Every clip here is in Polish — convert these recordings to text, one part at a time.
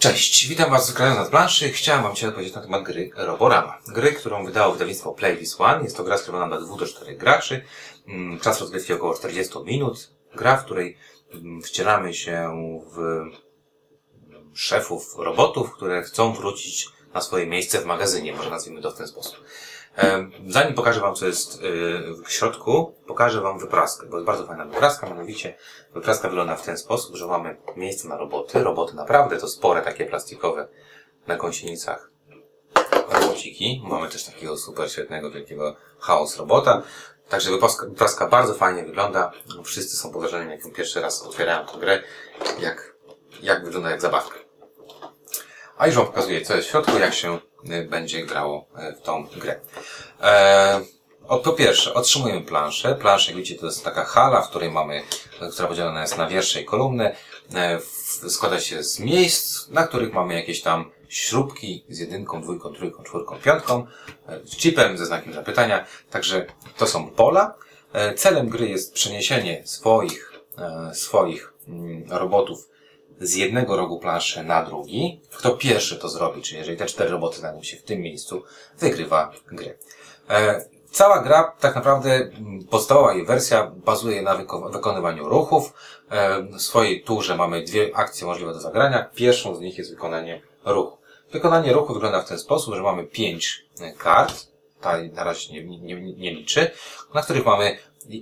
Cześć, witam Was z kraju nad planszy. Chciałem Wam dzisiaj odpowiedzieć na temat gry Roborama. Gry, którą wydało wydawnictwo Play This One. Jest to gra skrywana dla 2 do 4 graczy. Mm, Czas rozgrywki około 40 minut. Gra, w której mm, wcielamy się w mm, szefów robotów, które chcą wrócić na swoje miejsce w magazynie, może nazwijmy to w ten sposób. Em, Zanim pokażę Wam, co jest y, w środku, pokażę Wam wypraskę, bo jest bardzo fajna wypraska, mianowicie wypraska wygląda w ten sposób, że mamy miejsce na roboty, roboty naprawdę to spore, takie plastikowe, na gąsienicach robociki. Mamy też takiego super świetnego, wielkiego chaos robota. Także wypraska, wypraska bardzo fajnie wygląda. Wszyscy są pod wrażeniem, jak pierwszy raz otwierałem tę grę, jak, jak wygląda jak zabawka. A już Wam pokazuję, co jest w środku, jak się będzie grało y, w tą grę. E, o, po pierwsze, otrzymujemy planszę. Planszę, jak widzicie, to jest taka hala, w której mamy, która podzielona jest na wiersze i kolumny. E, w- składa się z miejsc, na których mamy jakieś tam śrubki z jedynką, dwójką, trójką, czwórką, piątką, e, z chipem, ze znakiem zapytania. Także to są pola. E, celem gry jest przeniesienie swoich, e, swoich mm, robotów z jednego rogu planszy na drugi. Kto pierwszy to zrobi, czyli jeżeli te cztery roboty znajdą się w tym miejscu, wygrywa grę. E, Cała gra, tak naprawdę mm, podstawowa jej wersja bazuje na wyko- wykonywaniu ruchów. E, W swojej turze mamy dwie akcje możliwe do zagrania. Pierwszą z nich jest wykonanie ruchu. Wykonanie ruchu wygląda w ten sposób, że mamy pięć e, kart, ta na razie nie, nie, nie liczy, na których mamy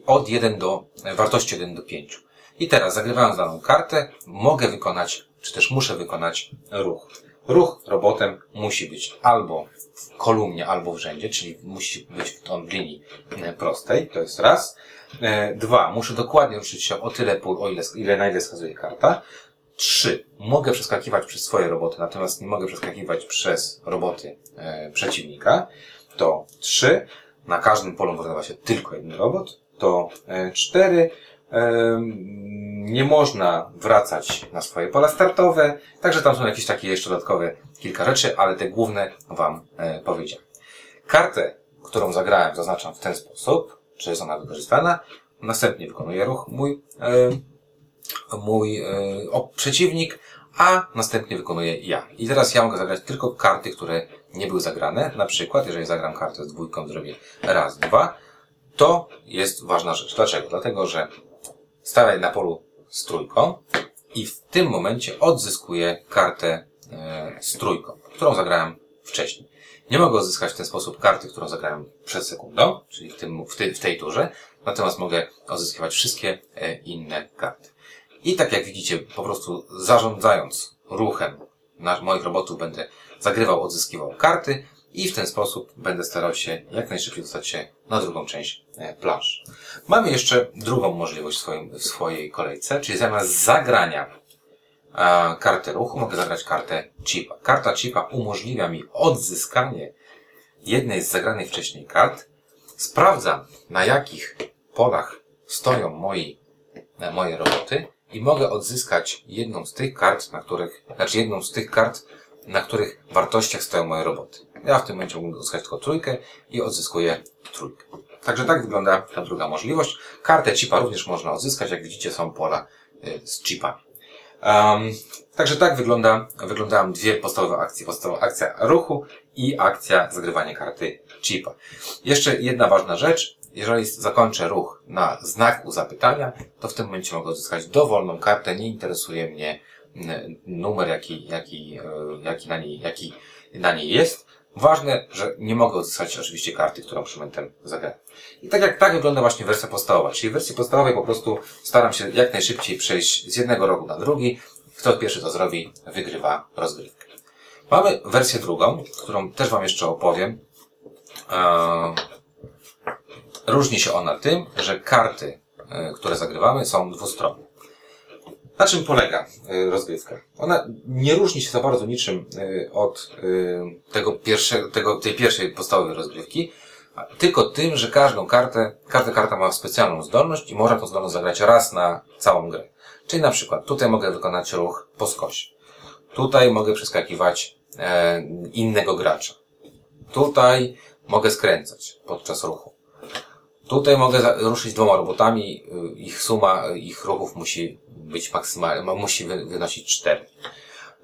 od 1 do, e, wartości 1 do 5. I teraz, zagrywając daną kartę, mogę wykonać, czy też muszę wykonać ruch. Ruch robotem musi być albo w kolumnie, albo w rzędzie, czyli musi być w linii e, prostej, to jest raz. E, Dwa, muszę dokładnie ruszyć się o tyle pól, o ile, ile na ile wskazuje karta. Trzy, mogę przeskakiwać przez swoje roboty, natomiast nie mogę przeskakiwać przez roboty e, przeciwnika. To trzy, na każdym polu znajdować się tylko jeden robot. To e, cztery, nie można wracać na swoje pola startowe, także tam są jakieś takie jeszcze dodatkowe kilka rzeczy, ale te główne Wam e, powiedziałem. Kartę, którą zagrałem, zaznaczam w ten sposób, czy jest ona wykorzystana. Następnie wykonuję ruch mój, mój e, przeciwnik, a następnie wykonuję ja. I teraz ja mogę zagrać tylko karty, które nie były zagrane. Na przykład, jeżeli zagram kartę z dwójką, zrobię raz, dwa, to jest ważna rzecz. Dlaczego? Dlatego, że staję na polu z trójką i w tym momencie odzyskuję kartę e, z trójką, którą zagrałem wcześniej. Nie mogę odzyskać w ten sposób karty, którą zagrałem przed sekundą, czyli w, tym, w, tej, w tej turze, natomiast mogę odzyskiwać wszystkie e, inne karty. I tak jak widzicie, po prostu zarządzając ruchem moich robotów będę zagrywał, odzyskiwał karty i w ten sposób będę starał się jak najszybciej dostać się na drugą część e, planszy. Mamy jeszcze drugą możliwość w, swoim, w swojej kolejce, czyli zamiast zagrania e, karty ruchu, mogę zagrać kartę chipa. Karta chipa umożliwia mi odzyskanie jednej z zagranych wcześniej kart. Sprawdzam, na jakich polach stoją moi, e, moje roboty i mogę odzyskać jedną z tych kart, na których, znaczy jedną z tych kart, na których wartościach stoją moje roboty. Ja w tym momencie mogę odzyskać tylko trójkę i odzyskuję trójkę. Także tak wygląda ta druga możliwość. Kartę chipa również można odzyskać. Jak widzicie, są pola y, z chipami. Um, także tak wygląda, wyglądają dwie podstawowe akcje. Podstawowa akcja ruchu i akcja zagrywania karty chipa. Jeszcze jedna ważna rzecz. Jeżeli zakończę ruch na znaku zapytania, to w tym momencie mogę odzyskać dowolną kartę. Nie interesuje mnie numer, jaki, jaki, e, jaki, na niej, jaki na niej jest. Ważne, że nie mogę odzyskać oczywiście karty, którą przed momentem zagrałem. I tak jak tak wygląda właśnie wersja podstawowa. Czyli w wersji podstawowej po prostu staram się jak najszybciej przejść z jednego rogu na drugi. Kto pierwszy to zrobi, wygrywa rozgrywkę. Mamy wersję drugą, którą też Wam jeszcze opowiem. Eee, różni się ona tym, że karty, e, które zagrywamy są dwustronne. Na czym polega y, rozgrywka? Ona nie różni się za bardzo niczym y, od y, tego pierwszego, tego, tej pierwszej podstawowej rozgrywki, tylko tym, że każdą kartę, każda karta ma specjalną zdolność i można tą zdolność zagrać raz na całą grę. Czyli na przykład tutaj mogę wykonać ruch po skosie. Tutaj mogę przeskakiwać e, innego gracza. Tutaj mogę skręcać podczas ruchu. Tutaj mogę ruszyć dwoma robotami, y, ich suma, y, ich ruchów musi być maksymalna, musi wy- wynosić cztery.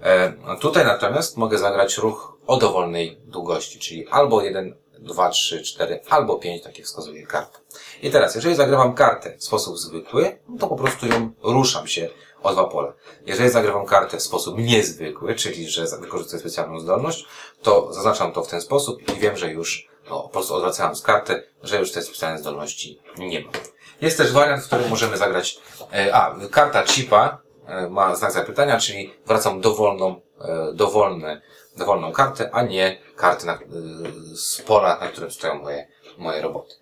E, tutaj natomiast mogę zagrać ruch o dowolnej długości, czyli albo 1, 2, 3, 4, albo 5, takie wskazuje karta. I teraz, jeżeli zagrywam kartę w sposób zwykły, no to po prostu ją ruszam się o dwa pola. Jeżeli zagrywam kartę w sposób niezwykły, czyli że wykorzystuję specjalną zdolność, to zaznaczam to w ten sposób i wiem, że już no, po prostu odwracając kartę, że już tej specjalnej zdolności nie ma. Jest też wariant, w którym możemy zagrać, e, a, karta chipa e, ma znak zapytania, czyli wracam dowolną, e, dowolne, dowolną kartę, a nie kartę na, z pola, na którym stoją moje, moje roboty.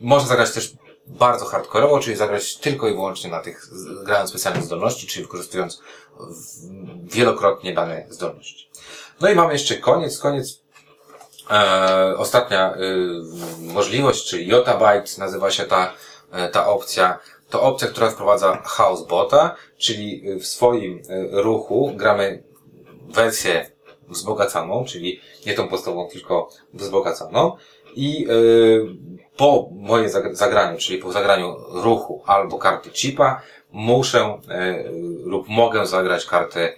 Można zagrać też bardzo hardkorowo, czyli zagrać tylko i wyłącznie na tych, grając specjalnych zdolności, czyli wykorzystując wielokrotnie dane zdolności. No i mamy jeszcze koniec, koniec E, ostatnia y, możliwość, czyli Yottabyte nazywa się ta, e, ta opcja. To opcja, która wprowadza Housebota, czyli w swoim e, ruchu gramy wersję wzbogacaną, czyli nie tą podstawową, tylko wzbogacaną. I y, po moje zagraniu, czyli po zagraniu ruchu albo karty chipa, muszę lub mogę zagrać kartę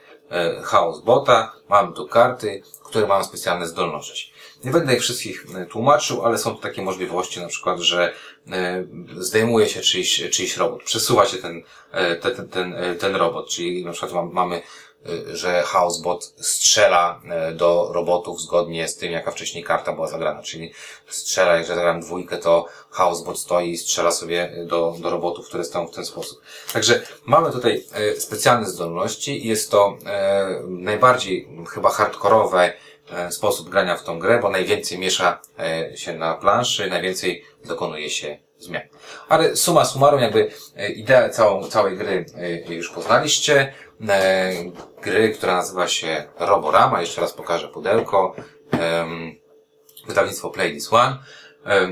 Housebota. Mam tu karty, które mają specjalne zdolności. Nie będę ich wszystkich e, tłumaczył, ale są tu takie możliwości, na przykład, że e, zdejmuje się czyjś, czyjś robot, przesuwa się ten, e, ten, ten, ten robot, czyli na przykład mamy że Housebot strzela do robotów zgodnie z tym, jaka wcześniej karta była zagrana. Czyli strzela, jeżeli zagram dwójkę, to Housebot stoi i strzela sobie do, do robotów, które stoją w ten sposób. Także mamy tutaj specjalne zdolności. Jest to najbardziej chyba hardkorowe sposób grania w tą grę, bo najwięcej miesza e, się na planszy, najwięcej dokonuje się zmian. Ale suma summarum, jakby e, ideę całą, całej gry już poznaliście. Gry, która nazywa się Roborama, jeszcze raz pokażę pudełko. Wydawnictwo Play This One.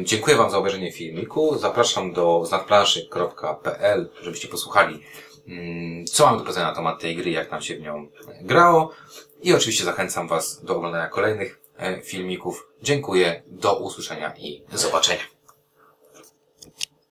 Dziękuję Wam za obejrzenie filmiku. Zapraszam do znakplanszy.pl, żebyście posłuchali, co mam do powiedzenia na temat tej gry, jak nam się w nią grało. I oczywiście zachęcam Was do oglądania kolejnych e, filmików. Dziękuję, do usłyszenia i zobaczenia.